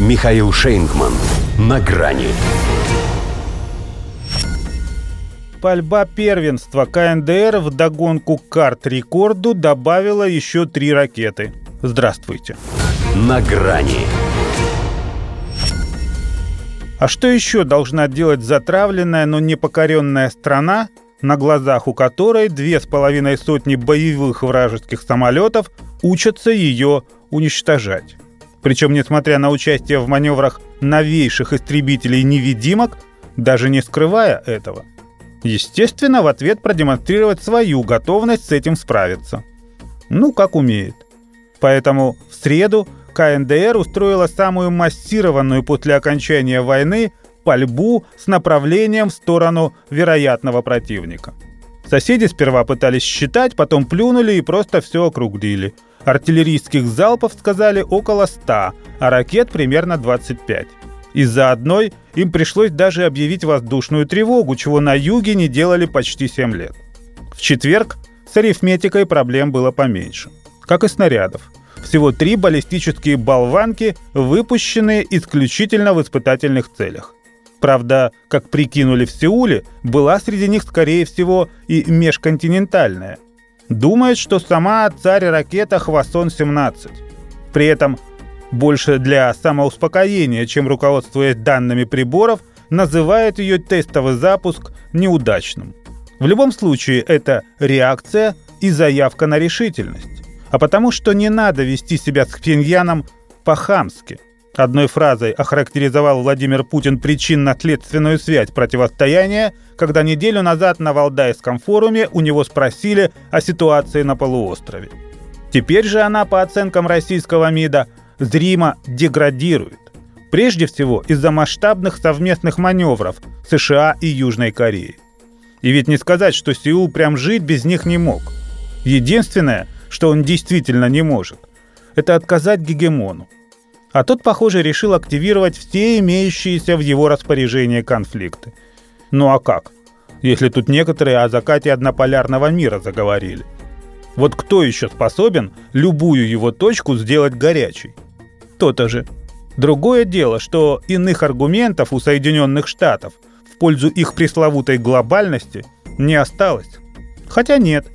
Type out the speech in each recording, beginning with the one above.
Михаил Шейнгман. На грани. Пальба первенства КНДР в догонку карт-рекорду добавила еще три ракеты. Здравствуйте. На грани. А что еще должна делать затравленная, но непокоренная страна, на глазах у которой две с половиной сотни боевых вражеских самолетов учатся ее уничтожать? Причем, несмотря на участие в маневрах новейших истребителей-невидимок, даже не скрывая этого – Естественно, в ответ продемонстрировать свою готовность с этим справиться. Ну, как умеет. Поэтому в среду КНДР устроила самую массированную после окончания войны пальбу с направлением в сторону вероятного противника. Соседи сперва пытались считать, потом плюнули и просто все округлили. Артиллерийских залпов сказали около 100, а ракет примерно 25. Из-за одной им пришлось даже объявить воздушную тревогу, чего на юге не делали почти 7 лет. В четверг с арифметикой проблем было поменьше. Как и снарядов. Всего три баллистические болванки, выпущенные исключительно в испытательных целях. Правда, как прикинули в Сеуле, была среди них, скорее всего, и межконтинентальная. Думает, что сама царь ракета Хвасон-17. При этом больше для самоуспокоения, чем руководствуясь данными приборов, называет ее тестовый запуск неудачным. В любом случае, это реакция и заявка на решительность. А потому что не надо вести себя с Пхеньяном по-хамски. Одной фразой охарактеризовал Владимир Путин причинно-следственную связь противостояния, когда неделю назад на Валдайском форуме у него спросили о ситуации на полуострове. Теперь же она, по оценкам российского МИДа, зримо деградирует. Прежде всего из-за масштабных совместных маневров США и Южной Кореи. И ведь не сказать, что Сеул прям жить без них не мог. Единственное, что он действительно не может, это отказать гегемону. А тот, похоже, решил активировать все имеющиеся в его распоряжении конфликты. Ну а как? Если тут некоторые о закате однополярного мира заговорили. Вот кто еще способен любую его точку сделать горячей? то-то же. Другое дело, что иных аргументов у Соединенных Штатов в пользу их пресловутой глобальности не осталось. Хотя нет,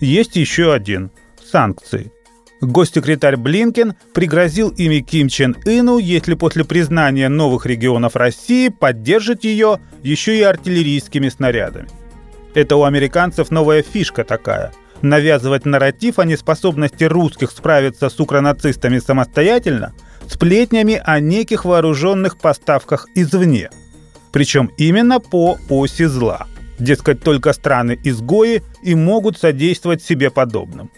есть еще один – санкции. Госсекретарь Блинкен пригрозил ими Ким Чен Ыну, если после признания новых регионов России поддержит ее еще и артиллерийскими снарядами. Это у американцев новая фишка такая – навязывать нарратив о неспособности русских справиться с укронацистами самостоятельно – сплетнями о неких вооруженных поставках извне. Причем именно по оси зла. Дескать, только страны-изгои и могут содействовать себе подобным.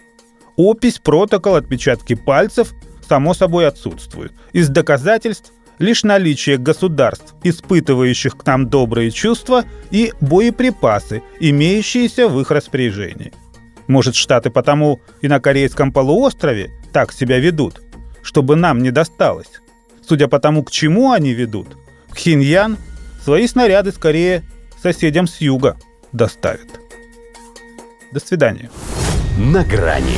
Опись, протокол, отпечатки пальцев само собой отсутствуют. Из доказательств лишь наличие государств, испытывающих к нам добрые чувства, и боеприпасы, имеющиеся в их распоряжении. Может, Штаты потому и на Корейском полуострове так себя ведут – чтобы нам не досталось. Судя по тому, к чему они ведут, Пхеньян свои снаряды скорее соседям с юга доставит. До свидания. На грани